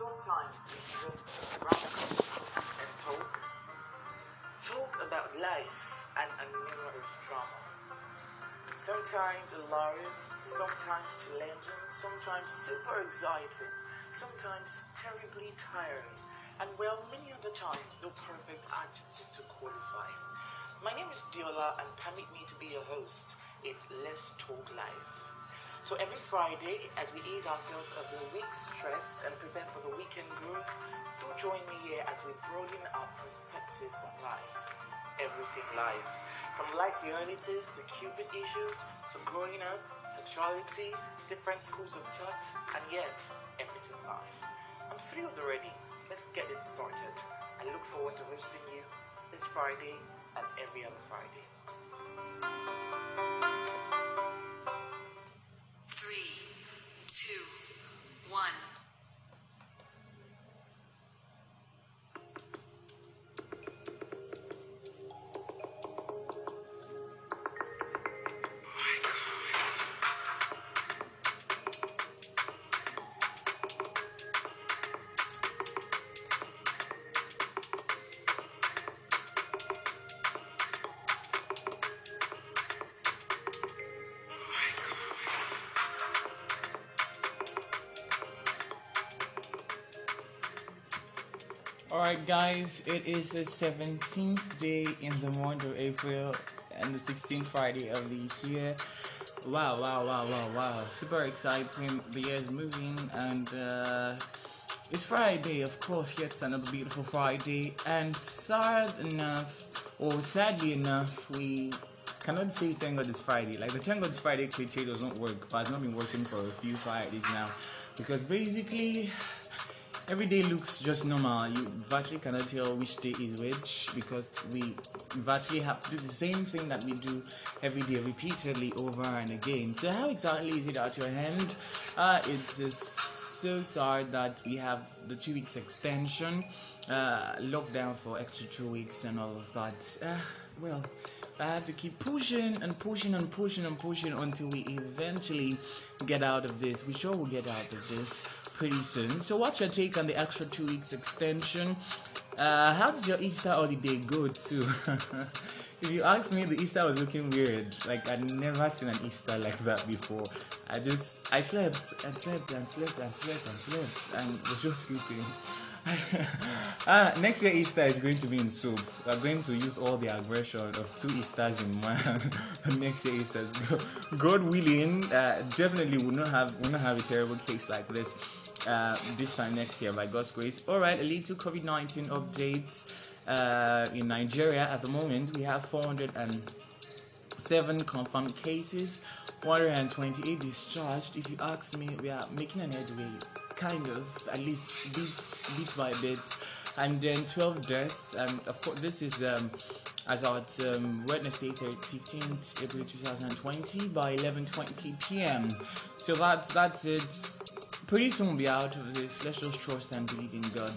sometimes we should just wrap and talk. Talk about life and a numerous drama. Sometimes hilarious, sometimes challenging, sometimes super exciting, sometimes terribly tiring, and well, many other times no perfect adjective to qualify. My name is Diola, and permit me to be your host. It's Let's Talk Life. So every Friday, as we ease ourselves of the week's stress and prepare for the weekend growth, do join me here as we broaden our perspectives on life. Everything life. From life realities to cupid issues to growing up, sexuality, different schools of thought, and yes, everything life. I'm thrilled already. Let's get it started. I look forward to hosting you this Friday and every other Friday. Alright, guys, it is the 17th day in the month of April and the 16th Friday of the year. Wow, wow, wow, wow, wow. Super exciting. The year is moving, and uh, it's Friday, of course, yet another beautiful Friday. And sad enough, or sadly enough, we cannot say thank God it's Friday. Like the thank God it's Friday cliche doesn't work, but it's not been working for a few Fridays now. Because basically, every day looks just normal. You virtually cannot tell which day is which because we virtually have to do the same thing that we do every day repeatedly over and again. So how exactly is it out your hand? Uh, it's so sad that we have the two weeks extension, uh, lockdown for extra two weeks and all of that. Uh, well, I have to keep pushing and pushing and pushing and pushing until we eventually get out of this. We sure will get out of this pretty soon. So, what's your take on the extra two weeks extension? Uh, how did your Easter holiday go too? if you ask me, the Easter was looking weird. Like I'd never seen an Easter like that before. I just I slept and slept and slept and slept and slept and was just sleeping. ah, next year Easter is going to be in soup. We're going to use all the aggression of two Easters in one. next year Easter, God willing, uh, definitely will not have will not have a terrible case like this uh, this time next year by God's grace. All right, a little COVID nineteen updates. Uh, in Nigeria at the moment, we have 407 confirmed cases, 128 discharged. If you ask me, we are making an headway, kind of, at least bit, bit by bit. And then 12 deaths. Um, of course, this is um, as at um, Wednesday, 15th April 2020 by 11:20 p.m. So that's that's it. Pretty soon we'll be out of this. Let's just trust and believe in God.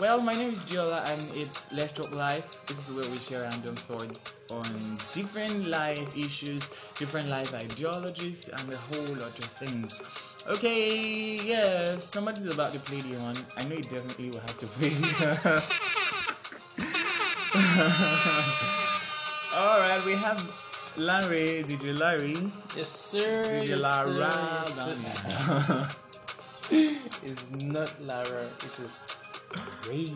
Well, my name is Giola and it's Let's Talk Life. This is where we share random thoughts on different life issues, different life ideologies, and a whole lot of things. Okay, yes, somebody's about to play the one. I know you definitely will have to play Alright, we have Larry, DJ Larry. Yes, sir. DJ yes, Lara. sir, yes, sir. it's not Lara. It is Ray.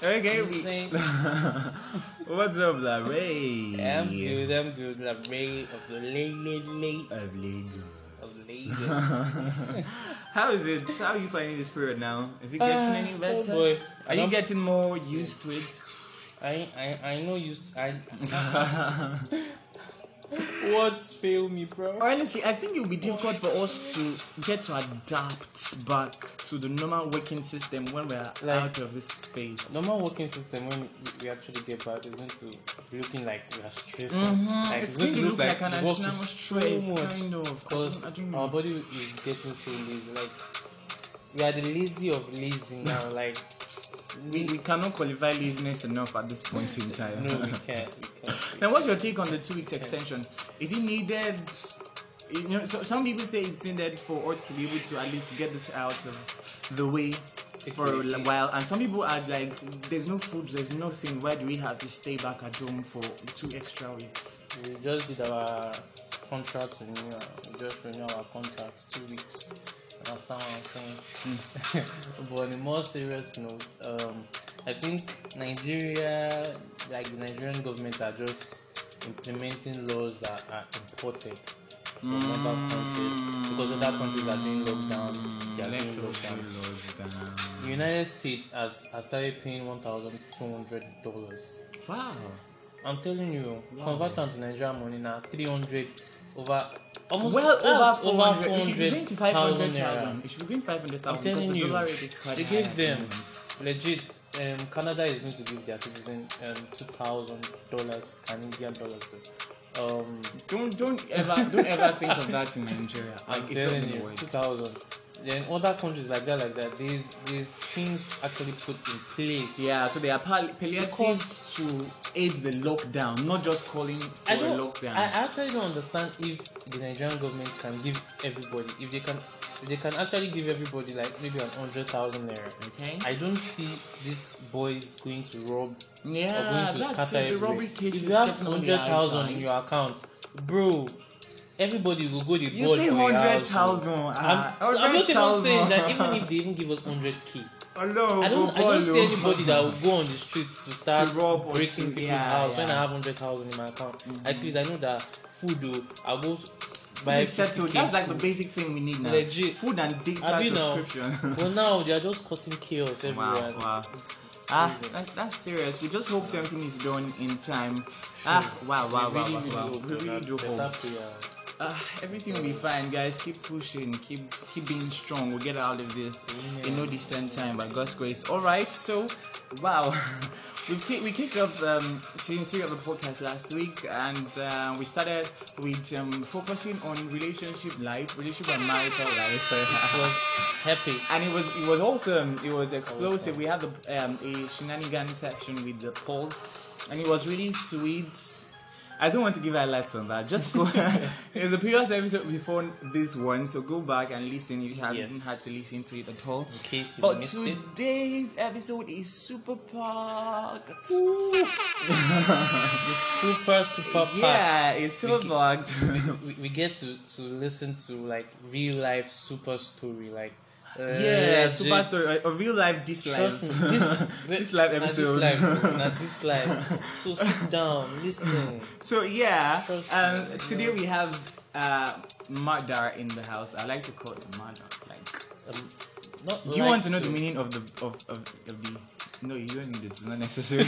Okay, we. What's up, Larry? I'm good. I'm good. La Ray of the late, late, late Of Lagos. of late. How is it? How are you finding this period now? Is it getting ah, any oh better? boy. Are you getting more used to it? I I I know you. I. What's fail me, bro? Honestly, I think it will be difficult for us to get to adapt back to the normal working system when we're Like- out of this phase. Normal working system when we actually get back is going to be looking like we are stressing. Mhm. Like It's going to look like an the work additional stress, so much. kind of. Because don't- I don't know. our body is getting so lazy. Like we are the lazy of lazy now. Like we, we cannot qualify laziness enough at this point in time. no, we can't. We can't. Now, what's your take on the two weeks extension? Is it needed? you know, so some people say it's needed for us to be able to at least get this out of the way for a while. And some people are like, there's no food, there's nothing. Why do we have to stay back at home for two extra weeks? We just did our contract renewal. We just renewed our contract two weeks. Understand what I'm saying? but on a more serious note, um, I think Nigeria, like the Nigerian government, are just implementing laws that are imported from other countries because other countries are doing lockdown. They are doing lockdown. The United States has, has started paying one thousand two hundred dollars. Wow. I'm telling you, convert am to Nigerian money now, 300 over almost Well, that's over 400. over It should be going 500,000. It should be going 500,000 I'm telling because the you, dollar rate is quite they gave them legit. Um, Canada is going to give their citizen um, two thousand dollars Canadian dollars. Um, Don't don't ever don't ever think of that in Nigeria. Like I'm it's telling you, two thousand. Then other countries like that, like that, these these things actually put in place. Yeah, so they are pal- palliatives to aid the lockdown, not just calling for I a lockdown. I actually don't understand if the Nigerian government can give everybody, if they can, if they can actually give everybody like maybe an hundred thousand naira. okay. I don't see these boys going to rob or yeah, going to that's scatter it. The robbery case If you have getting on the hundred thousand in your account, bro, everybody will go the You ball say for your hundred thousand. I'm, I'm not even saying that even if they even give us hundred k, Hello, I don't I don't see anybody that will go on the streets to start To rob breaking to- people's yeah, house when yeah. Mm-hmm. I have hundred thousand in my account. At least I know that food though I'll go buy It's settled. 50K That's like the basic thing we need now. Legit. Food and data you now? subscription. But now they are just causing chaos everywhere. Wow, wow. Ah, that's that's serious. We just hope something is done in time. Ah, wow, wow, we wow, really, wow, wow. hope We really do hope. Ah, everything will be fine, guys. Keep pushing. Keep keep being strong. We'll get out of this in no distant time by God's grace. All right. So, wow. We kick, we kicked off um, season three of the podcast last week, and uh, we started with um, focusing on relationship life, relationship and marital life. It was happy. and it was it was awesome. It was explosive. We had the, um, a shenanigan section with the polls, and it was really sweet. I don't want to give highlights on that. Just go. it was a previous episode before this one, so go back and listen if you haven't Yes. had to listen to it at all. In case you But missed it. today's episode is super packed. The super super packed. Yeah, it's super We- packed. we, we get to, to listen to like real life super story like uh, yeah, super story. A, a real life this life. Trust me, this this live na episode. This life, bro, na this life. So sit down, listen. So yeah, Trust um, me, today we have uh, Madar in the house. I like to call it Madar. Like, Um, not do you like want to know the meaning of the of, of, of the? No, you don't need it. It's not necessary.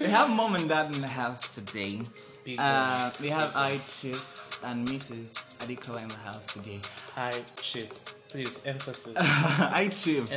we have mom and dad in the house today. Uh, we have I Chief and Mrs. Adekola in the house today. Hi, chief. Please emphasis. I Chief.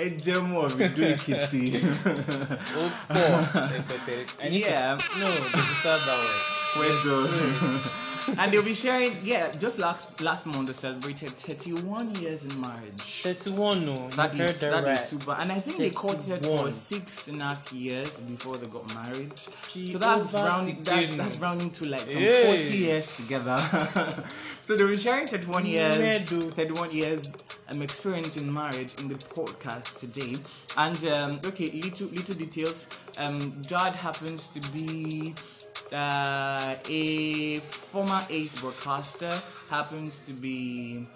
A demo of doing kitty. oh, poor. Empathetic. I need Yeah. No, this is not that way. We're and they'll be sharing. Yeah, just last last month they celebrated 31 years in marriage. 31 no. That is that right. is super. And I think they courted for six and a half years before they got married. She so that's rounding. That's, that's rounding to like some Hey. 40 years together. so they were sharing 31 years. Medu. 31 years um, experience in marriage in the podcast today. And um, okay, little little details. Um, Dad happens to be uh, a former ace broadcaster. Happens to be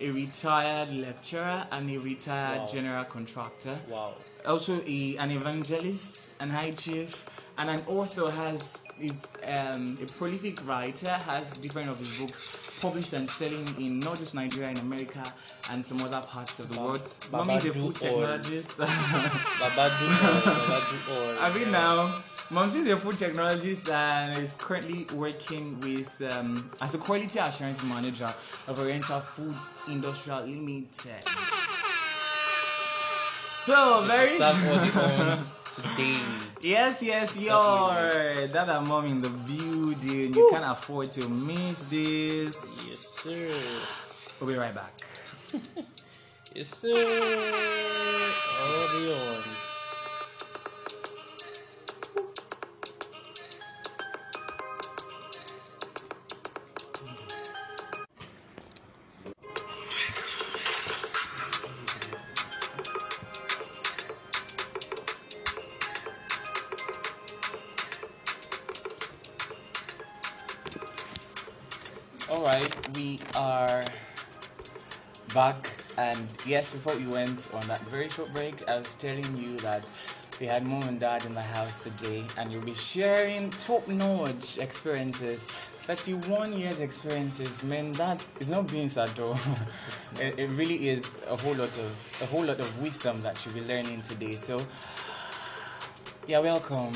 a retired lecturer and a retired Wow. general contractor. Wow. Also a, an evangelist, an high chief, and an author has is um, a prolific writer, has different of his books published and selling in not just Nigeria, in America, and some other parts of the Ba- world. Baba Mommy, the food technologist. Babadu or Babadu or. I mean now, Mom is a food technologist and is currently working with um, as a quality assurance manager of Oriental Foods Industrial Limited. So very Serve all the owns today. yes, yes, yo, that mom in the building. You can't afford to miss this. Yes, sir. We'll be right back. Yes, sir. All yes, before we went on that very short break, I was telling you that we had mom and dad in the house today, and you'll be sharing top-notch experiences. 31 years experiences, man, that is not being sad though. it, it really is a whole lot of a whole lot of wisdom that you'll be learning today. So, yeah, welcome,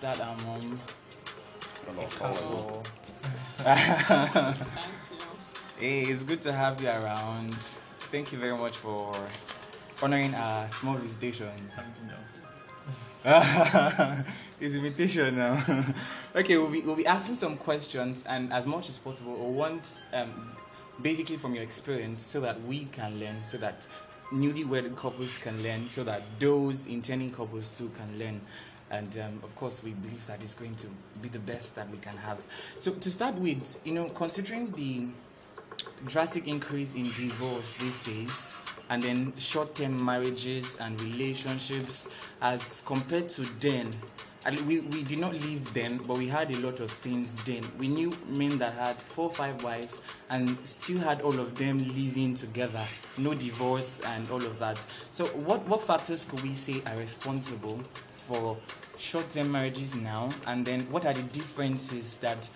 dad and um, mom. Hello. hey, it's good to have you around. Thank you very much for honoring our small visitation. it's invitation now. okay, we'll be, we'll be asking some questions, and as much as possible, we want um, basically from your experience so that we can learn, so that newly wedded couples can learn, so that those intending couples too can learn. And um, of course, we believe that it's going to be the best that we can have. So, to start with, you know, considering the drastic increase in divorce these days, and then short-term marriages and relationships as compared to then. We, we did not live then but we had a lot of things then. We knew men that had four five wives and still had all of them living together. No divorce and all of that. So what what factors could we say are responsible for short-term marriages now? And then what are the differences that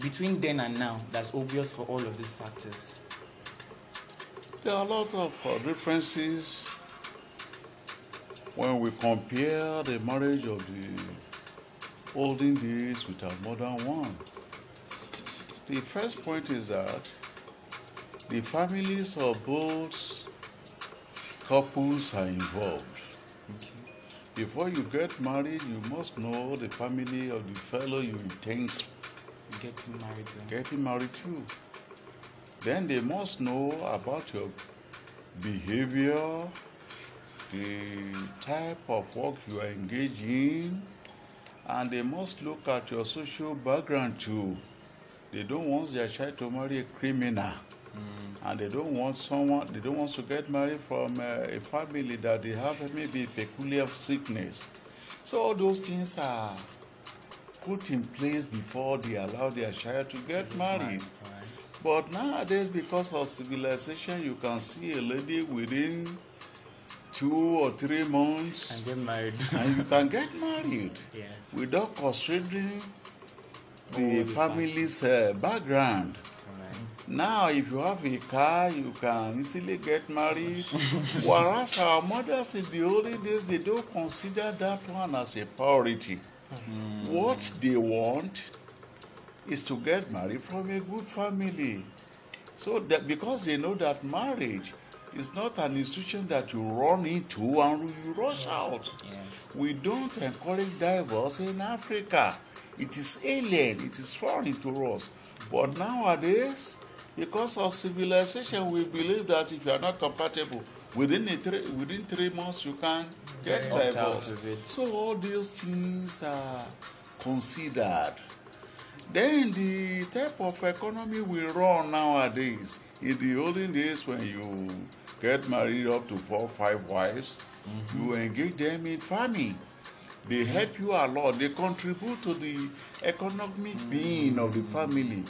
between then and now that's obvious for all of these factors There are a lot of uh, differences when we compare the marriage of the olden days with our modern one. The first point is that the families of both couples are involved. Before you get married, you must know the family of the fellow you intend getting married to getting married to. Then they must know about your behavior, the type of work you are engaged in, and they must look at your social background too. They don't want their child to marry a criminal. And they don't want someone, they don't want to get married from uh, a family that they have maybe a peculiar sickness. So all those things are put in place before they allow their child to get married. But nowadays, because of civilization, you can see a lady within two or three months and get married and you can get married yes without considering the the family's uh, background. Now, if you have a car, you can easily get married. Whereas our mothers in the olden days, they don't consider that one as a priority. What they want is to get married from a good family. So that because they know that marriage is not an institution that you run into and you rush out. yes We don't encourage divorce in Africa. It is alien, it is foreign to us. But nowadays, because of civilization, we believe that if you are not compatible, within, a three, within three months you can get out divorced. So all these things are considered. Then the type of economy we run nowadays, in the olden days when you get married up to four five wives, you engage them in farming. They help you a lot. They contribute to the economic being of the family.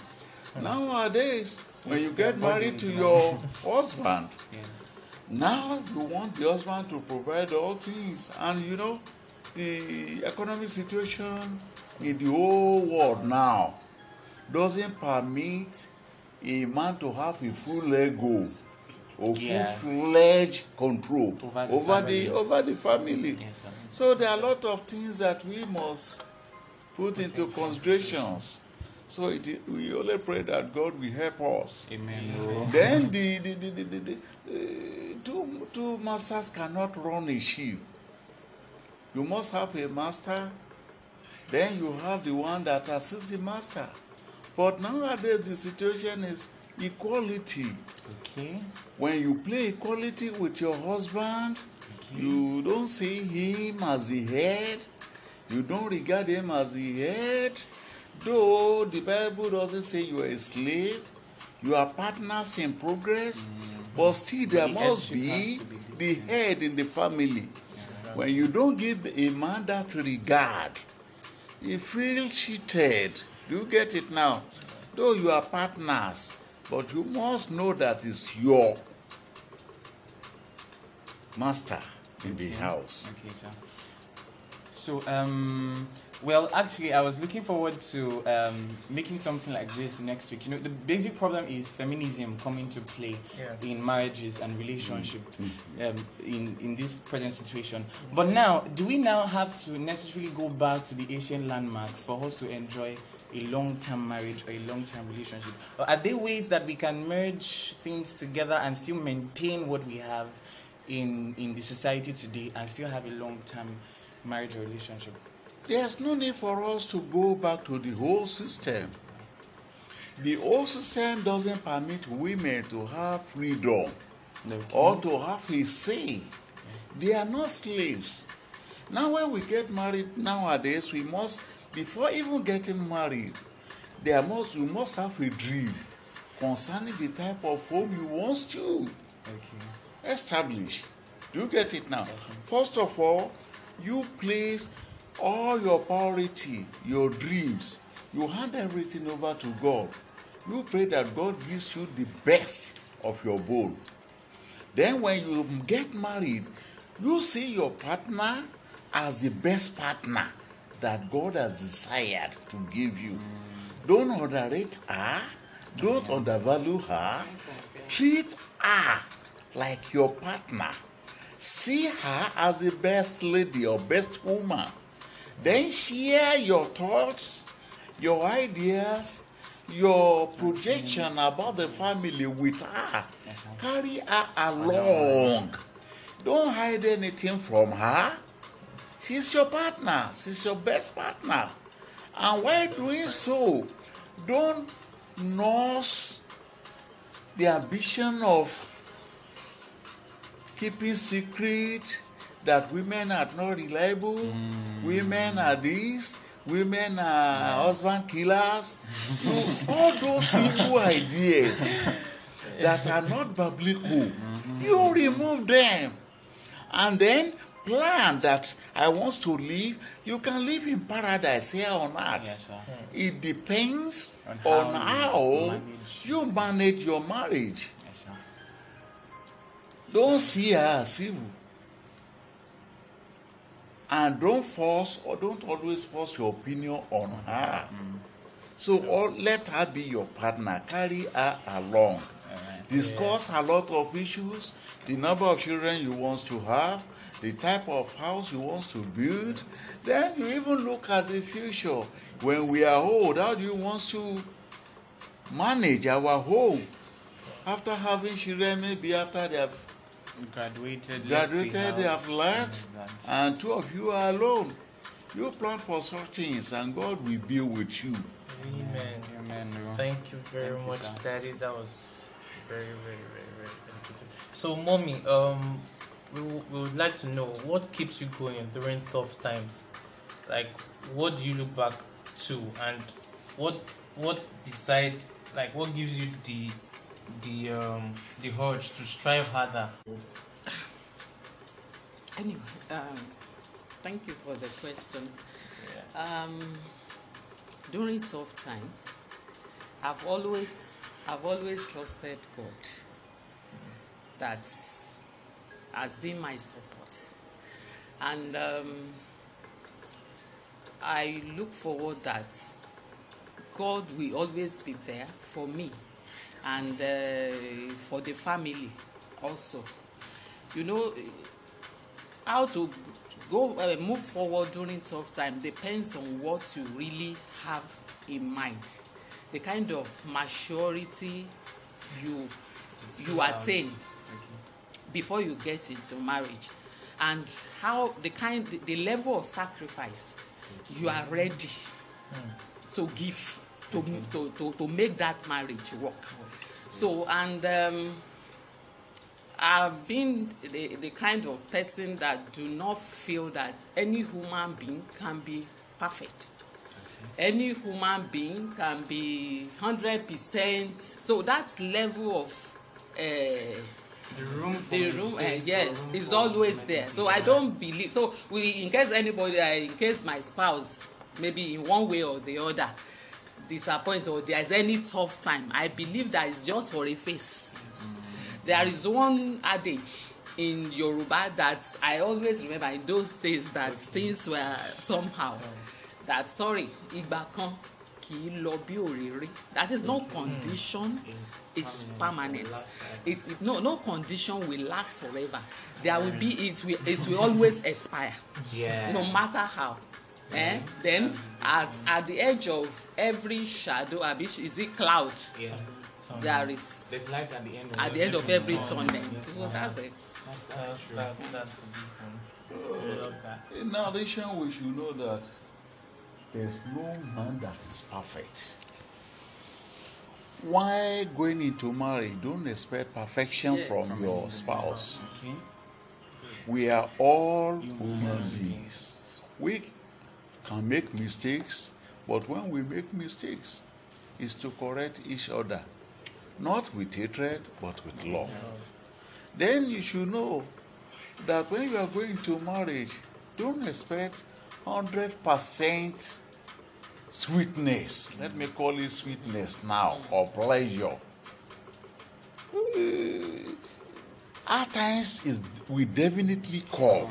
Nowadays, when you get married to your husband, yes now you want the husband to provide all things and you know the economic situation in the whole world now doesn't permit a man to have a full ego or Yeah. full-fledged control Over the over family. the over the family yes so there are a lot of things that we must put into considerations so it, we only pray that god will help us. Amen. Then the the the, the, the, the uh, two two masters cannot run a ship. You must have a master then you have the one that assists the master. But nowadays the situation is equality. Okay. When you play equality with your husband you don't see him as the head. You don't regard him as the head though the bible doesn't say you are a slave. You are partners in progress. But still there the must be be the head in the family. When you don't give a man that regard he feels cheated. Do you get it now? Though you are partners, but you must know that it's your master in the house. Okay, sir. So, um, well, actually, I was looking forward to um, making something like this next week. You know, the basic problem is feminism coming to play Yeah. in marriages and relationship um, in in this present situation. But now, do we now have to necessarily go back to the Asian landmarks for us to enjoy a long-term marriage or a long-term relationship? Or are there ways that we can merge things together and still maintain what we have in in the society today and still have a long-term marriage or relationship? There's no need for us to go back to the whole system. The old system doesn't permit women to have freedom No. or to have a say. They are not slaves. Now, when we get married nowadays, we must, before even getting married, there must we must have a dream concerning the type of home you want to Okay. establish. Do you get it now? First of all, you place all your priority, your dreams, you hand everything over to God. You pray that God gives you the best of your bone. Then, when you get married, you see your partner as the best partner that God has desired to give you. Don't underrate her, don't undervalue her. Treat her like your partner. See her as the best lady or best woman. Then share your thoughts, your ideas, your projection about the family with her. Uh-huh. Carry her along. Don't hide anything from her. She's your partner. She's your best partner. And while doing so, don't nurse the ambition of keeping secret that women are not reliable, mm. women are this, women are husband killers. No, all those evil ideas that are not biblical, mm-hmm. you remove them. And then plan that I want to live. You can live in paradise here on earth. Yes. Hmm. It depends On on how how, you manage. you manage your marriage. Yes. Don't see her as evil. And don't force or don't always force your opinion on her. So mm. all, let her be your partner. Carry her along. Discuss a lot of issues, the number of children you want to have, the type of house you want to build. Then you even look at the future. When we are old, how do you want to manage our home? After having children, maybe after they have Graduated. graduated, left they have left, and two of you are alone. You plan for such things, and God will be with you. Amen. Amen. Thank you very Thank much, sir. Daddy. That was very, very, very, very beneficial. So, mommy, um, we, w- we would like to know what keeps you going during tough times. Like, what do you look back to, and what what decide like what gives you the the um the urge to strive harder? Anyway, um, thank you for the question. Um, during tough time, I've always, I've always trusted God. That has been my support, and um, I look forward that God will always be there for me and uh, for the family also. You know, how to go uh, move forward during tough time depends on what you really have in mind. The kind of maturity you you attain before you get into marriage and how the kind the, the level of sacrifice you are ready to give to, to to to make that marriage work so and um, I've been the, the kind of person that do not feel that any human being can be perfect. Any human being can be hundred percent. So that level of uh, The room. The room uh, yes room is always there so i don't believe so we in case anybody uh, in case my spouse maybe in one way or the other disappoint or there is any tough time i believe that it's just for a phase there is one adage in yoruba that i always remember in those days that things were somehow that sorry ìgbà kan kì í lọ bí òréré. That is no condition is permanent. It, it no no condition will last forever. There will be it will it will always expire Yeah. no matter how eh then at at the edge of every shadow abi is it cloud Yeah. there is There's light at the end of at the end of every tunnel Yes, so that's it That's, That's, that's true. that, that's a big one. I love that. In addition, we should know that there's no man that is perfect. Why going into marriage, don't expect perfection Yes. from your spouse. Okay. We are all Human human beings. We can make mistakes, but when we make mistakes, it's to correct each other, not with hatred, but with love. Then you should know that when you are going to marriage, don't expect 100% sweetness. Let me call it sweetness now, or pleasure. Uh, At times, is we definitely come.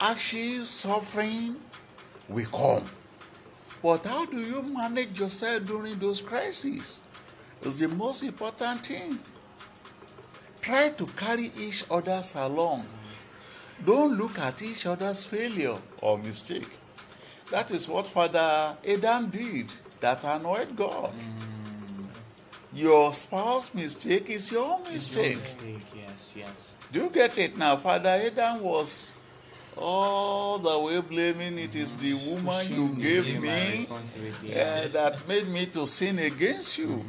Actually, suffering will come. But how do you manage yourself during those crises? Is the most important thing. Try to carry each other's along. Don't look at each other's failure or mistake. That is what Father Adam did that annoyed God. Mm. Your spouse mistake is your own It's your mistake. mistake. Yes, yes. Do you get it now? Father Adam was all the way blaming it is the woman you gave me uh, that made me to sin against you.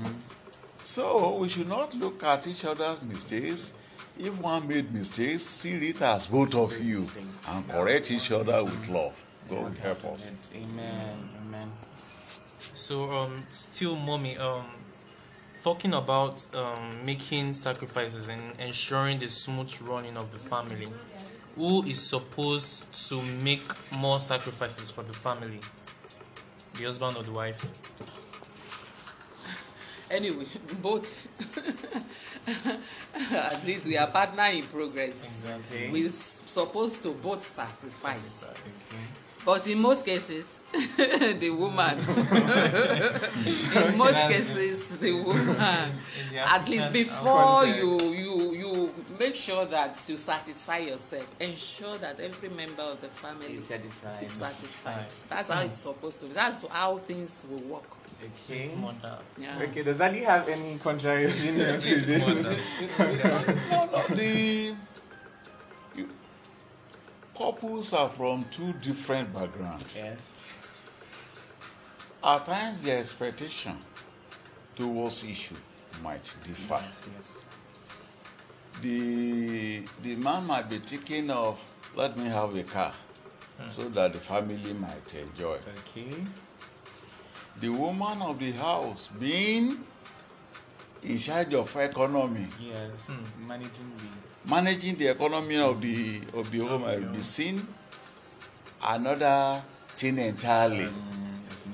So we should not look at each other's mistakes. If one made mistakes, see it as both of you and correct each other with love. God will help us. Amen. Amen. So, um, still, mommy, um, talking about um, making sacrifices and ensuring the smooth running of the family. Who is supposed to make more sacrifices for the family? The husband or the wife? anyway both at least we are partner in progress Exactly. we s- supposed to both sacrifice Okay. but in most cases the woman in most cases the woman at least before you you you make sure that you satisfy yourself ensure that every member of the family Is satisfied. is satisfied that's how hmm. it's supposed to be that's how things will work Okay. Mother. yeah Okay. Does Daddy have any contrary opinions to this? No, no, the you, couples are from two different backgrounds. yes. At times, their expectation towards issue might differ. Yes. The the man might be thinking of let me have a car so that the family might enjoy. Okay. The woman of the house being in charge of economy, Yes. Managing the. managing the economy of the of the home might be seen another thing entirely.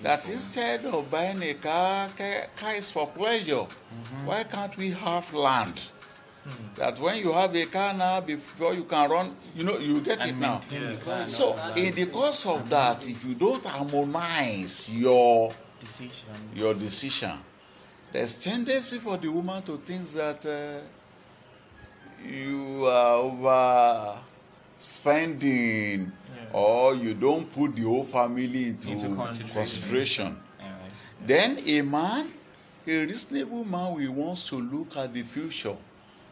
That instead of buying a car, ca- car is for pleasure. Why can't we have land? That when you have a car now, before you can run, you know, you get it And now. car and So, in the course of that, if you don't harmonize your decision. your decision, there's tendency for the woman to think that uh, you are over spending Yeah. Or you don't put the whole family into, Into consideration. Alright. Then a man, a reasonable man, will wants to look at the future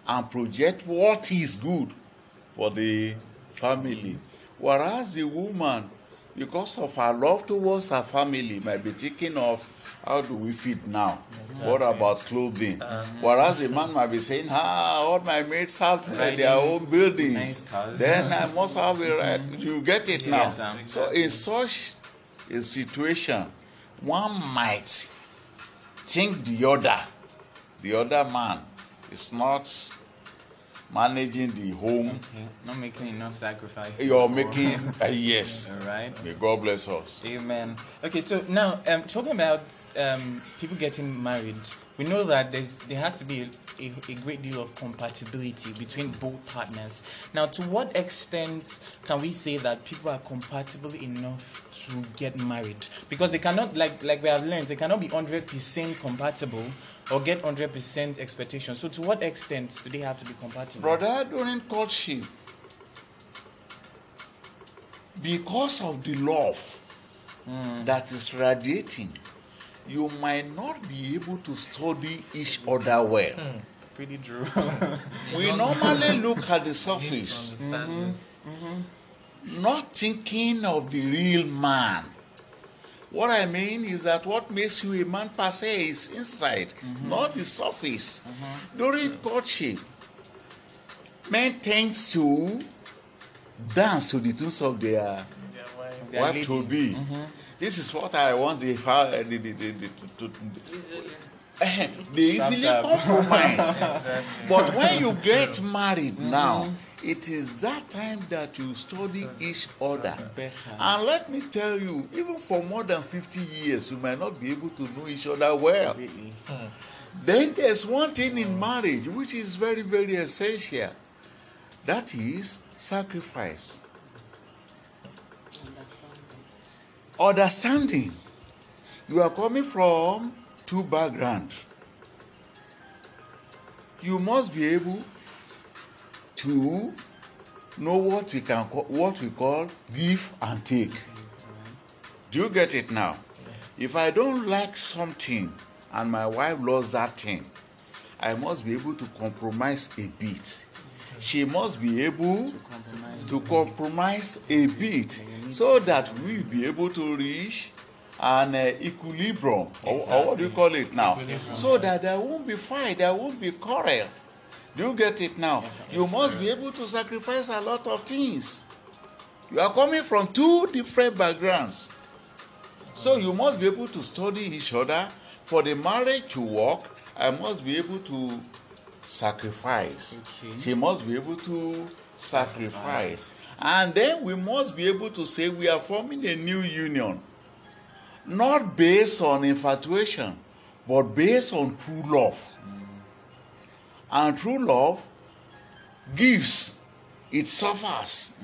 and project what is good for the family. Whereas the woman, because of her love towards her family, might be thinking of how do we feed now? What about clothing? Whereas a man might be saying, ah, all my mates have uh, their own buildings. Nice. Then I must have a right. You get it now. So in such a situation, one might think the other, the other man is not managing the home. Okay. Not making enough sacrifice. You're making uh, yes. All right. May God bless us. Amen. Okay, so now um, talking about um, people getting married, we know that there's, there has to be a, a, a great deal of compatibility between both partners. Now, to what extent can we say that people are compatible enough to get married? Because they cannot, like like we have learned, they cannot be hundred percent compatible or get hundred percent expectation. So, to what extent do they have to be compatible? Brother, during courtship, because of the love hmm. that is radiating, you might not be able to study each other well. Hmm. Pretty true. We normally look at the surface, Understand this. not thinking of the real man. What I mean is that what makes you a man per se is inside, not the surface. During courtship, men tends to dance to the tunes of their Their wife to lady. be. This is what I want the, the, the, the, the, to, to, Easily. Eh, they easily compromise. Exactly. But when you get married now, it is that time that you study each other. And let me tell you, even for more than 50 years, you might not be able to know each other well. Hmm. Then there's one thing in marriage which is very, very essential. That is sacrifice. Understanding. You are coming from two backgrounds. You must be able to know what we can call, what we call give and take. Do you get it now? If I don't like something and my wife loves that thing, I must be able to compromise a bit. She must be able Compromise. to compromise a bit so that we be able to reach an uh, equilibrium or, or what do you call it now so that there won't be fight there won't be quarrel do you get it now? You must be able to sacrifice a lot of things. You are coming from two different backgrounds. So you must be able to study each other. For the marriage to work i must be able to sacrifice. Okay. she must be able to sacrifice. And then we must be able to say we are forming a new union. Not based on infatuation but based on true love and true love gives it suffers.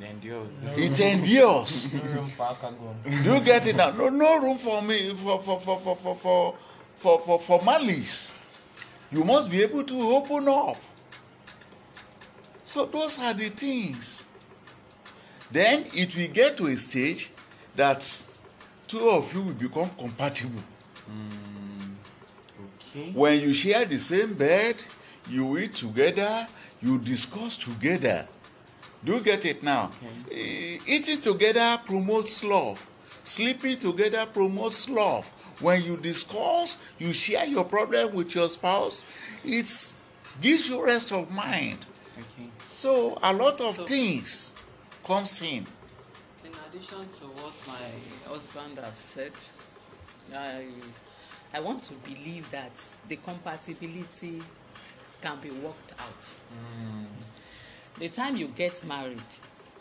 Endures. it endures. No room for alcohol. do you get it now? No no room for me for for for for for for for, for, for malice. You must be able to open up. So those are the things. Then it will get to a stage that two of you will become compatible Okay. when you share the same bed you eat together you discuss together. Do you get it now? Eh, eating together promotes love. Sleeping together promotes love. When you discuss you share your problem with your spouse it gives you rest of mind. Okay. so a lot of So- things comes in. In addition to what my husband have said, I I want to believe that the compatibility can be worked out. The time you get married,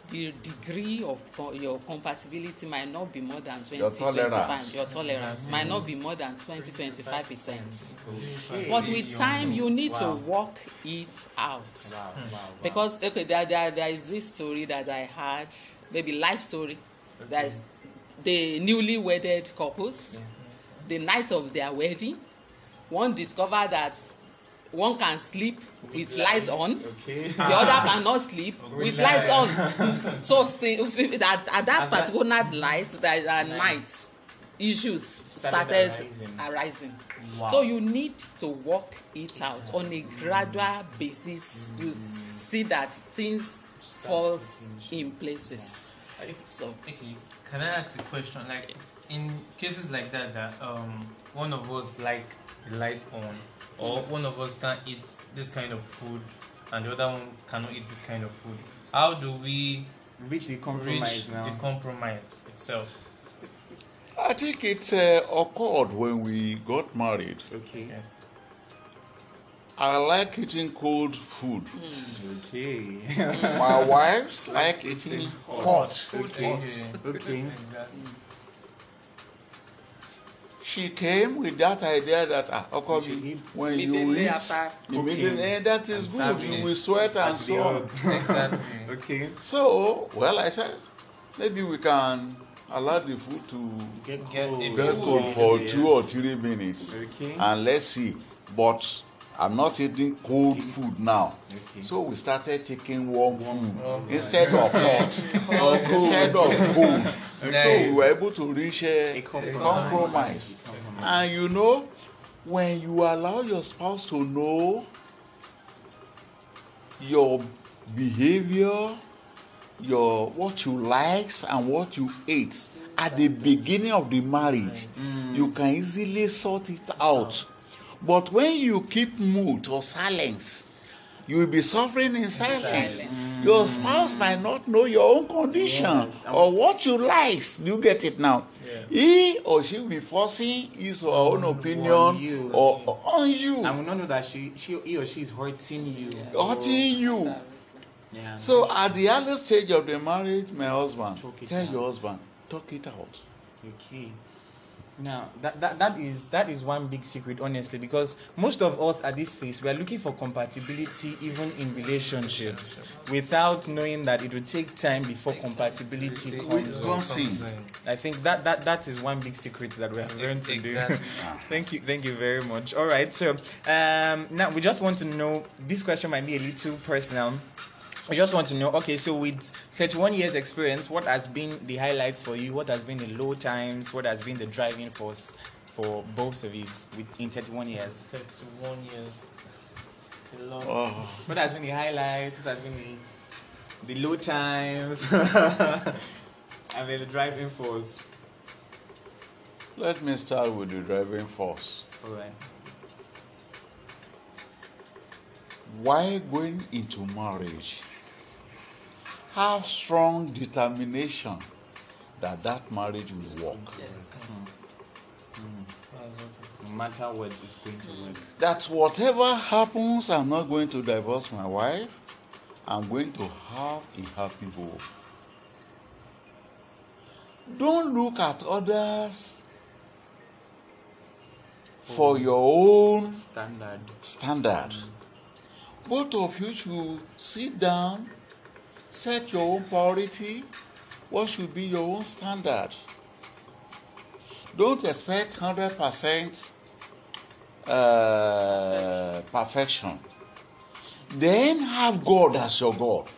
the degree of co- your compatibility might not be more than 20 Your 25 tolerance. your tolerance might not be more than 20 25 percent Okay. but with time you need Wow. to work it out Wow, wow, wow. because okay there, there, there is this story that i had maybe life story there's the newly wedded couples the night of their wedding one discover that one can sleep with lights on Okay. the other cannot sleep with lights on so say at, at that At that- particular night that uh, night issues started arising. arising Wow. so you need to work it out on a gradual basis you s- see that things fall in places so Okay, can I ask a question? Like in cases like that, that um one of us like the light on, or one of us can't eat this kind of food, and the other one cannot eat this kind of food. How do we Reach the reach compromise now. the compromise itself? i think it uh, occurred when we got married okay. Yeah. I like eating cold food. Okay. My wives like eating hot. okay. Okay. She came with that idea that ah, should eat when you eat, immediately, eh, that is and good. You will sweat and so on. okay. So, well, I said maybe we can allow the food to Get cold. get cold for Yeah. two or three minutes, Okay. and let's see. But I'm not eating cold food now. Okay. So we started taking warm food Warm food. instead of hot, instead of cold. So we were able to reach a, A compromise. compromise. And you know, when you allow your spouse to know your behavior, your what you likes and what you hate at the beginning of the marriage, you can easily sort it out. But when you keep mute or silence, you will be suffering in silence. Mm. Your spouse might not know your own condition Yes. or what you like. Do you get it now? He or she will be forcing his or her own mm. opinion On you. or, or on you, I will not know that she, she, he or she is hurting you. hurting you. Yeah. So at the early stage of the marriage, my husband, tell out. your husband, talk it out. Okay. Now that, that that is that is one big secret, honestly, because most of us at this phase we are looking for compatibility even in relationships, without knowing that it will take time before compatibility comes. in. I think that that that is one big secret that we have learned to do. Exactly. thank you, thank you very much. All right, so um, now we just want to know. This question might be a little personal. We just want to know. Okay, so with 31 years experience, what has been the highlights for you? What has been the low times? What has been the driving force for both of you with in 31 years? 31 years. A lot. Oh, What has been the highlights? What has been the, the low times? and then the driving force. let me start with the driving force. All right. Why going into marriage? Have strong determination that that marriage will work. No matter what is going to work. That whatever happens, I'm not going to divorce my wife. I'm going to have a happy home. Don't look at others for your own Standard. standard. Both of you should sit down, set your own priority. What should be your own standard? Don't expect 100% uh, perfection. Then have God as your God.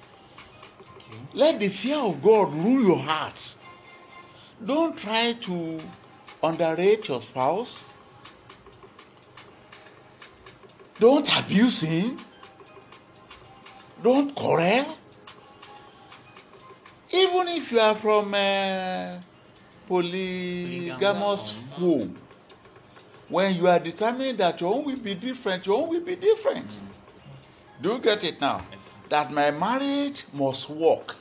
Let the fear of God rule your heart. Don't try to underrate your spouse. Don't abuse him. Don't quarrel. Even if you are from a polygamous home, when you are determined that your own will be different, your own will be different. Do you get it now? That my marriage must work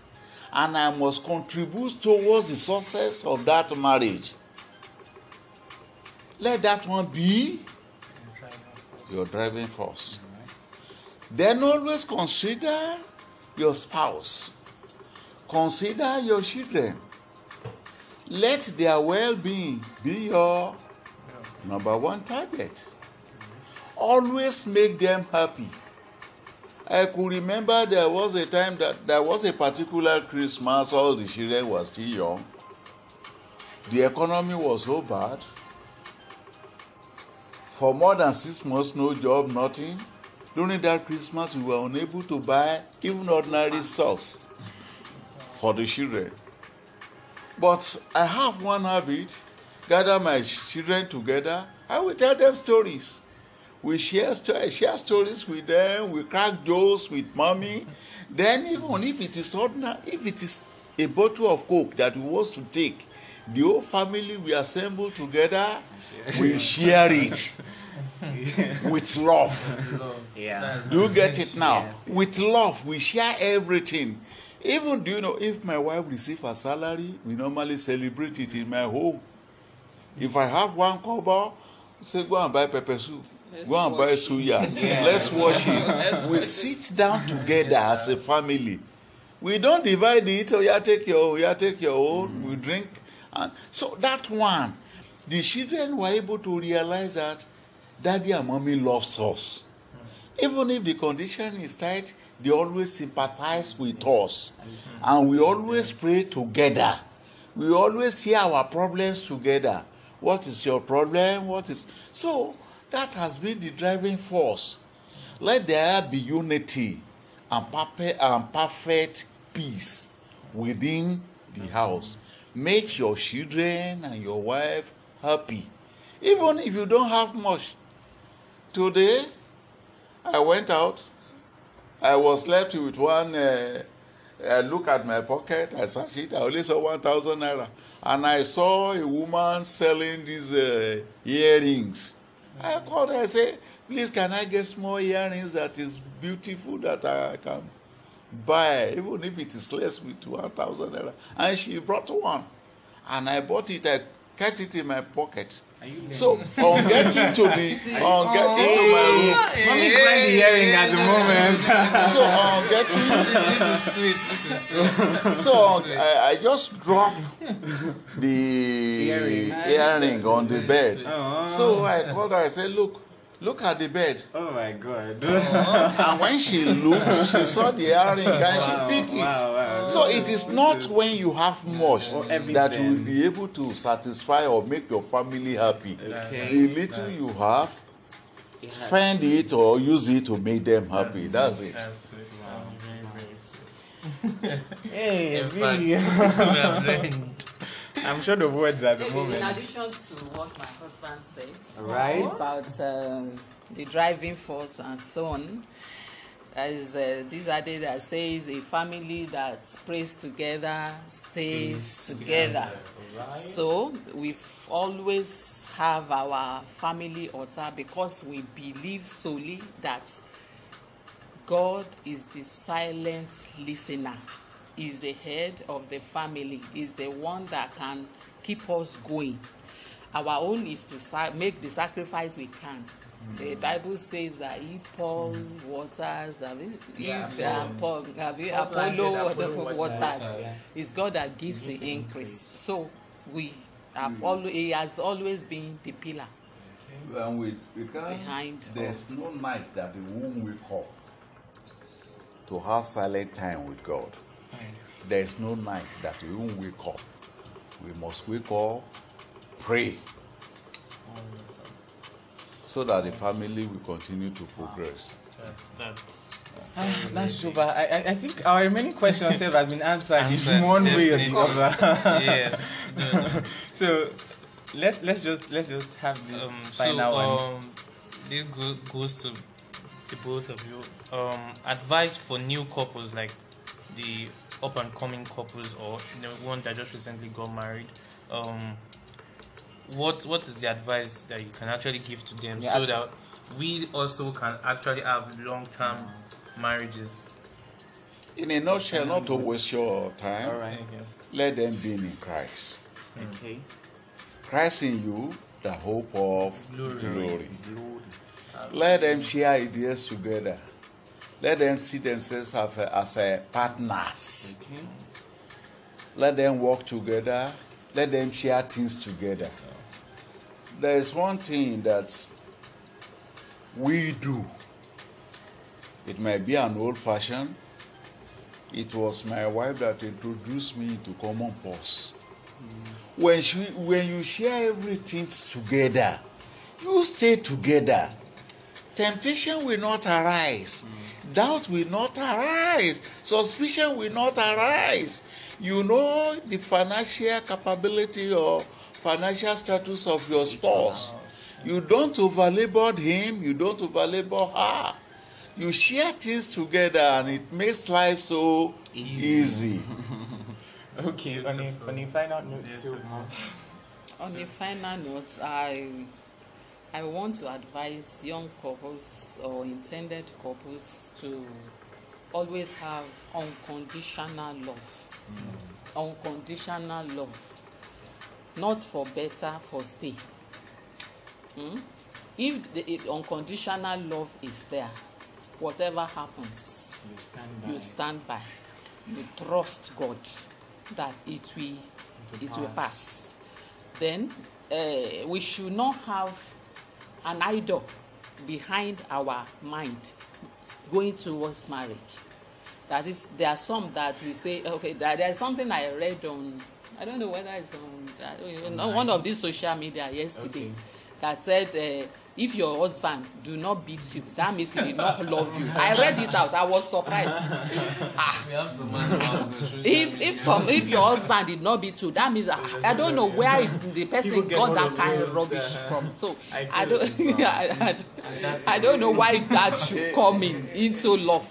and I must contribute towards the success of that marriage. Let that one be your driving force. Then always consider your spouse, consider your children. Let their well being be your number one target. Always make them happy. I could remember there was a time that there was a particular Christmas, all the children were still young. The economy was so bad. For more than six months, no job, nothing. During that Christmas, we were unable to buy even ordinary socks for the children. But I have one habit gather my children together, I will tell them stories. We share, sto- share stories with them, we crack jokes with mommy. Then, even if it is ordinary, if it is a bottle of Coke that we want to take, the whole family we assemble together, we share it with love. Yeah. Do you get it now? With love, we share everything. Even do you know if my wife receive her salary, we normally celebrate it in my home. If I have one kobo, say go and buy pepper soup. Let's Go and buy suya. Let's watch it. We sit down together as a family. We don't divide it. Oh, yeah, take your own. Yeah, take your own. We drink. And so that one, the children were able to realize that daddy and mommy loves us. Even if the condition is tight, they always sympathize with us. And we always pray together. We always hear our problems together. What is your problem? What is so that has been the driving force. Let there be unity and perfect, and perfect peace within the house. Make your children and your wife happy. Even if you don't have much. Today, I went out. I was left with one. Uh, I look at my pocket. I search it. I only saw one thousand naira, and I saw a woman selling these uh, earrings. I called her. I say, "Please, can I get small earrings that is beautiful that I can buy, even if it is less with one thousand naira?" And she brought one, and I bought it. I kept it in my pocket. So on getting to the on getting to my oh, room. Mommy's playing the hearing at the moment. So on uh, getting Sweet. This is so uh, I, I just dropped the Earring. earring on the bed. Oh. So I called her. I said, "Look, look at the bed." oh my god. Oh, and when she looked, she saw the earring and Wow, she picked it. wow, wow. So it is not when you have much Oh, that you will be able to satisfy or make your family happy. Okay. The little you have, spend it or use it to make them happy. That's it. That's it. Wow. Very, very sweet. Hey, In I'm sure the words at the Maybe in addition to what my husband said. Right? about um, the driving force and so on, there is uh, this idea that says a family that prays together stays together. So we always have our family altar because we believe solely that God is the silent listener, is the head of the family, is the one that can keep us going. Our own is to make the sacrifice we can. The Bible says that he Paul waters, have you- Yeah, if uh, Paul, have you- Apollo Apollo waters, waters, yeah. it's God that gives the increase. So we have always, he has always been the pillar. And we, we can't, Behind there's us. no night that the womb won't wake up to have silent time with God. There's no night that we won't wake up. We must wake up, pray, so that the family will continue to progress. That's Ah, That's true, but I, I- I think our remaining questions have been answered in one way or the other. yes. No, no. so let's let's just let's just have the um, so final one. um, this go, goes to the both of you. Um, advice for new couples like the up and coming couples or the one that just recently got married. Um, what what is the advice that you can actually give to them Yeah, so that we also can actually have long term marriages? In a nutshell, not to waste your time, All right. let them be in Christ. Okay. Christ in you, the hope of Glory. glory. Let them share ideas together. Let them see themselves as a, as a partners. Okay. Let them work together. Let them share things together. There is one thing that we do. It might be an old fashioned. It was my wife that introduced me to common purse. Mm. When she, when you share everything together, you stay together. Temptation will not arise. Mm. Doubt will not arise. Suspicion will not arise. You know the financial capability or financial status of your spouse. You don't overlabor him, you don't overlabor her. You share things together and it makes life so easy. Okay. On a, on a final note, too. On a final note, I I want to advise young couples or intended couples to always have unconditional love. Unconditional love. Not for better, for stay. Hmm? if the if unconditional love is there whatever happens You stand by. you stand by you trust god that it will will it will pass. pass then uh, we should not have an idol behind our mind going towards marriage. That is there are some that we say okay there, there is something i read on i don't know whether it's on I don't know, one of these social media yesterday. Okay. That said uh, if your husband do not beat you that means he did not love you. I read it out. I was surprised. Ah. If if some if your husband did not beat you that means ah, i don't know where it- the person got that kind of rubbish uh, from. So I i don't I, I, I don't know why that should come in into love.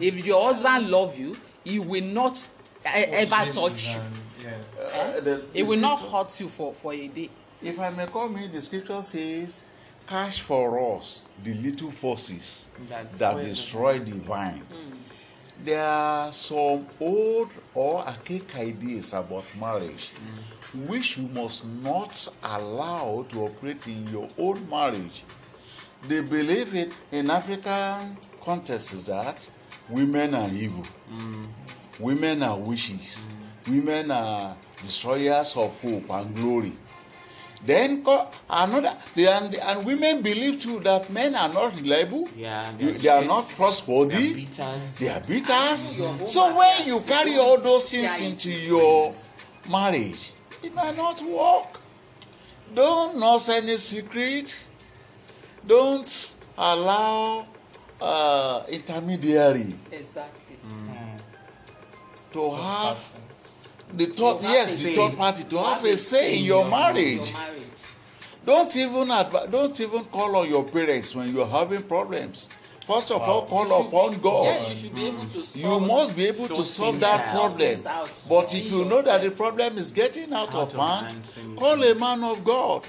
If your husband love you he will not e- ever touch you. Yeah. Uh, the- he will not hurt you for for a day If I may come in, the scripture says, Cash for us the little forces That that destroy the vine. There are some old or archaic ideas about marriage which you must not allow to operate in your own marriage. They believe it in African context is that women are evil, women are witches, women are destroyers of hope and glory. Then co- another, they, and, and women believe too that men are not reliable. Yeah, You- they're they are not trustworthy. Beaters. They are beaters. Your home So when you you carry all those things into your marriage, it might not work. Don't nurse any secret. Don't allow uh, intermediary exactly to have the third yes the third party to have a say in your marriage. Don't even don't even call on your parents when you are having problems. First of all, call You upon be- God. yeah you should be able to You must be able to solve that problem. But if you know that the problem is getting out, Out of of hand, hand, call a man of God.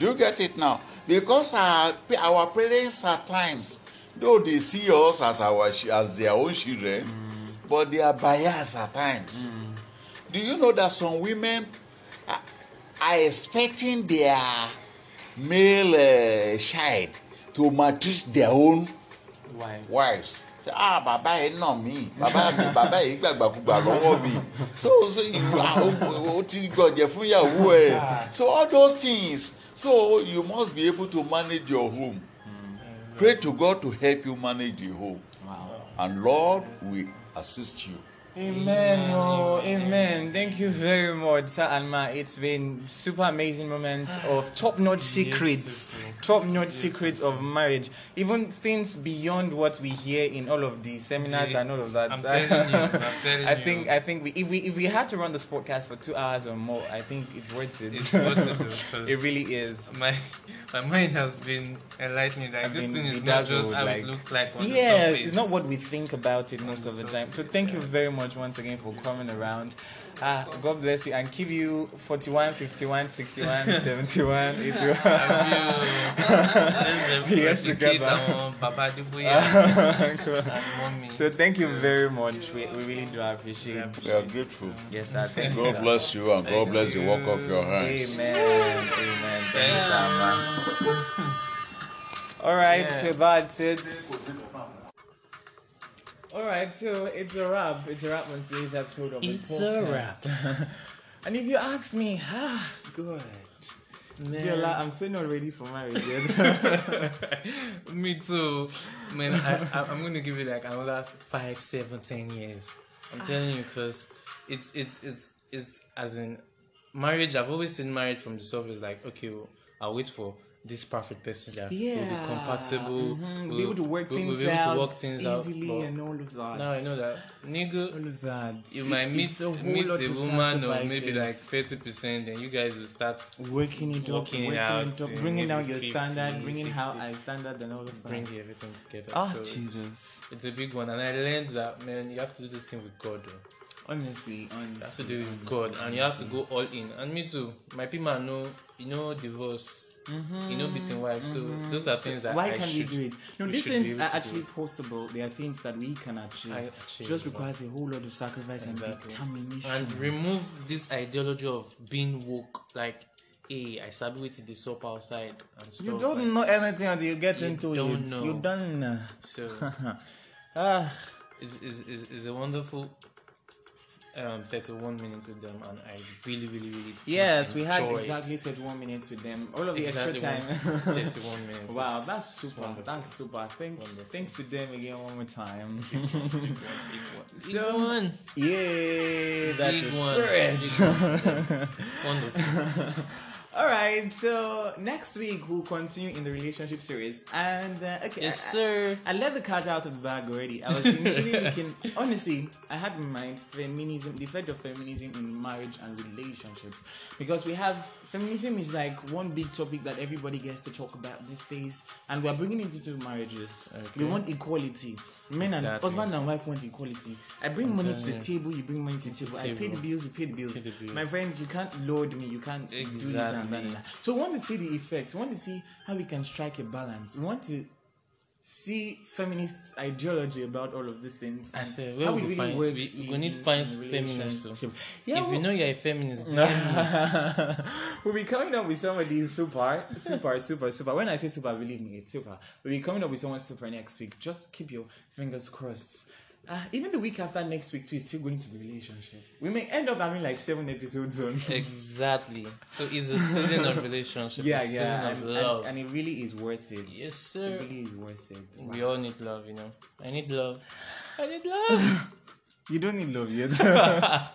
Do you get it now? Because our, our parents at times, though they see us as our as their own children, mm. but they are biased at times. Mm. Do you know that some women are, expecting their male uh, child to maltreat their own Wife. wives? Say ah bàbá yìí nà mí. Bàbá mi bàbá yìí gbàgbàkúgbà lọ́wọ́ mi. So so you o o ti gbọ̀jẹ̀ fún ìyàwó ẹ̀. So all those things. So you must be able to manage your home. Pray to God to help you manage the home. Wow. and Lord will assist you. Amen. Oh, amen. Thank you very much, Sir Alma. It's been super amazing moments ah, of top-notch secrets, top-notch secrets of marriage. Even things beyond what we hear in all of the seminars and all of that. I'm telling you, I'm telling I you. think I think we, if we if we had to run this podcast for two hours or more, I think it's worth it. It's worth it, it really is. my my mind has been enlightening. Like I've this been thing is not just bedazzled, how like- it looks like on the Yes, surface. it's not what we think about it most of the the time. So thank you very much once again for coming around. Ah, God bless you and give you 41, 51, 61, 71, 81. Let's Yes, together. our Baba Adebuya and mommy. so thank you very much. We, we really do appreciate We are grateful. Yes, sir. Thank you. God bless you and God bless the work of your hands. Amen. Amen. Thank you, man. All right, so that's it. All right, so it's a wrap. It's a wrap on today's episode of It's a wrap. and if you ask me, ah, good. Diola, I'm still not ready for marriage yet. Me too. Man, I, I'm going to give it like another five, seven, ten years. I'm telling you, because it's, it's, it's, it's, as in marriage, I've always seen marriage from the surface like, okay, well, I'll wait for this perfect person that will be Yeah. compatible. Mhm, will- be able to work will- will things be able to out work things out, easily but and all of that. Now I know that nigga, all of that. you It- might meet a meet a woman or maybe like thirty percent, then you guys will start working it up, working it out it up, bringing down your 50, standard, bringing how 60. I standard and all of that. bringing everything together. Oh So Jesus! It's a big one, and I learned that man, you have to do this thing with God. Though. Honestly, You have to do it with God, and you have to go all in. And me too. My people know, you know, divorce, you know, beating wives. So those are things that Mm-hmm. why I can't should, we do it? No, these things are actually possible. They are things that we can achieve. Achieve, Just requires a whole lot of sacrifice Exactly. and determination. and remove this ideology of being woke. Like hey, I sabi with the sup outside and stuff. You don't like- know anything until you get You into don't it. know. You don't know. So ah, it's, it's, it's, it's a wonderful um 31 minutes with them and I really really really yes, we had exactly 31 minutes with them. All of the Exactly extra time. 31 minutes. wow, that's super. That's super. Thank, Wonderful. thanks to them again one more time. Big one, big one. Big So- one. Yay, that's Big one. Big one. Wonderful. All right, so next week we'll continue in the relationship series, and uh, okay, Yes, I- sir. I, I let the cat out of the bag already. I was initially looking, honestly, I had in mind feminism, the effect of feminism in marriage and relationships, because we have feminism is like one big topic that everybody gets to talk about these days, and we are bringing it into marriages. We want equality. Men and husband and wife want equality. I bring money to the table, you bring money to the table. I pay the bills, you pay the bills. Pay the bills. My friend, you can't load me, you can't do this and that. And that. So we want to see the effects. We want to see how we can strike a balance. We want to see feminist ideology about all of these things I and said, where how we it really find- works. we- we need in find feminists too. Yeah, if well- you know you're a feminist, we'll be coming up with somebody super, super, super, super. When I say super, believe me, it's super. We'll be coming up with someone super next week. Just keep your fingers crossed. Uh, even the week after next week too is still going to be relationship. We may end up having like seven episodes on. exactly. So it's a season of relationship. yeah, a season yeah, of and, love. and, and it really is worth it. yes, It sir. really is worth it. We all need love, you know. I need love. I need love. You don't need love yet.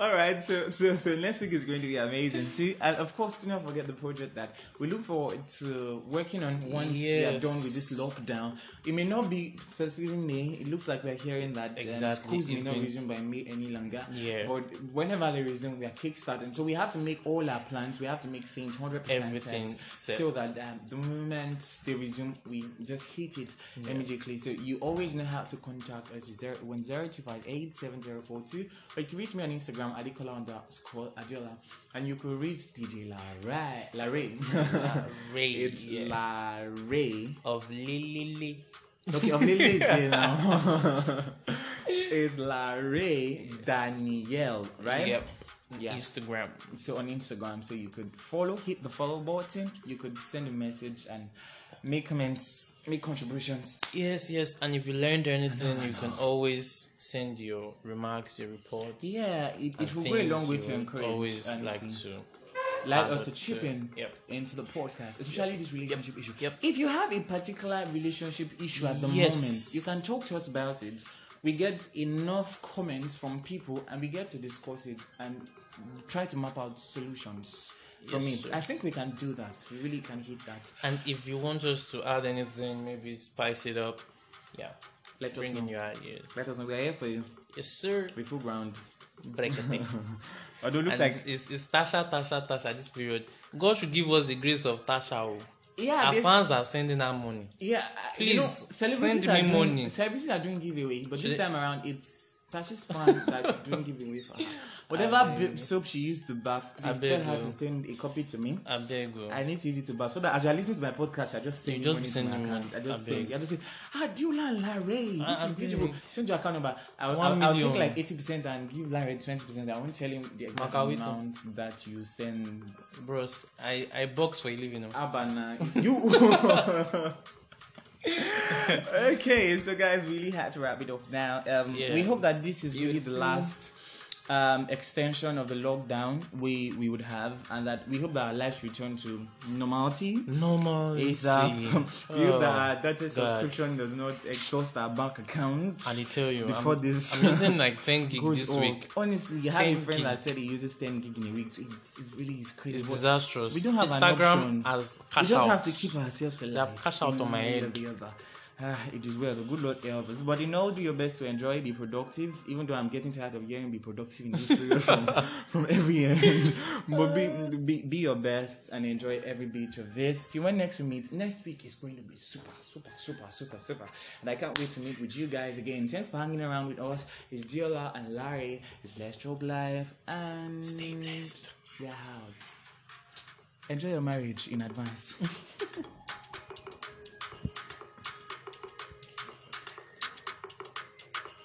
All right, so, so so next week is going to be amazing too, and of course, do not forget the project that we look forward to working on once we are done with this lockdown. It may not be specifically May. It looks like we're hearing that um, Exactly. schools may not resume by May any longer. Yeah. But whenever they resume, we are kickstarting. So we have to make all our plans. We have to make things hundred percent set, so that um, the moment they resume, we just hit it immediately. So you always know how to contact us. Zero one zero two five eight seven zero four two, or you can reach me on Instagram Adekola underscore Adiola, and you could reach DJ Larray. Larray. Ray, it's yeah. Larray. of Lily. Okay, of Lily is there now. it's Larray Danielle, right? Yep. Yeah. Instagram. so on Instagram, so you could follow, hit the follow button. You could send a message and make comments, make contributions. Yes, yes. And if you learned anything, you can always send your remarks, your reports. Yeah, it, it will go a long way to encourage. Always and like to- like us to chip in yep. into the podcast, especially this relationship issue. Yep. If you have a particular relationship issue at the Yes. moment, you can talk to us about it. We get enough comments from people, and we get to discuss it and try to map out solutions from Yes, sir. I think we can do that. We really can hit that. And if you want us to add anything, maybe spice it up. Yeah. Let us Bring know. in your ideas. Let us know. We are here for you. Yes, sir. We full ground. Break a thing. Although it looks and like it's, it's, it's Tasha, Tasha, Tasha. This period, God should give us the grace of Tasha. Oh. yeah, Our fans are sending her money. Yeah, Please, you know, send me doing, money. Celebrities are doing giveaway, but this time around it's Tasha's fan that's doing giveaway for her. Whatever b- soap she used to bath, I please tell her to send a copy to me. I beg you. I need to use it to bath so that as you are listening to my podcast, I just send You you just money to send my account. I just I send. I just say, ah, Dula Larry, this I- is beautiful. beg. Send your account number. I'll, I'll, I'll take like eighty percent and give Larry twenty percent. I won't tell him the exact amount that you send. Bros, I, I box for a living. oh. Abana, you. okay, so guys, really had to wrap it off now. Um, We hope that this is really the last um, extension of the lockdown we we would have, and that we hope that our lives return to normality. Normal. ASAP. we hope that our data subscription does not exhaust our bank account. And I tell you, Before I'm, this I'm using like 10 gig this off. week. Honestly, you have a 10 friend gig. that said he uses 10 gig in a week. So it's, it's really it's crazy. It's disastrous. we don't have an Instagram option. has we just out. have to keep ourselves alive. have cash out on my head. Ah, it is well. The good Lord help us. But you know, do your best to enjoy, be productive. Even though I'm getting tired of hearing "be productive" in this period from, from every end. But be, be be your best and enjoy every bit of this. Till when next we meet, next week is going to be super, super, super, super, super. And I can't wait to meet with you guys again. Thanks for hanging around with us. It's Diola and Larry. It's Let's Life and stay blessed. Out. Enjoy your marriage in advance.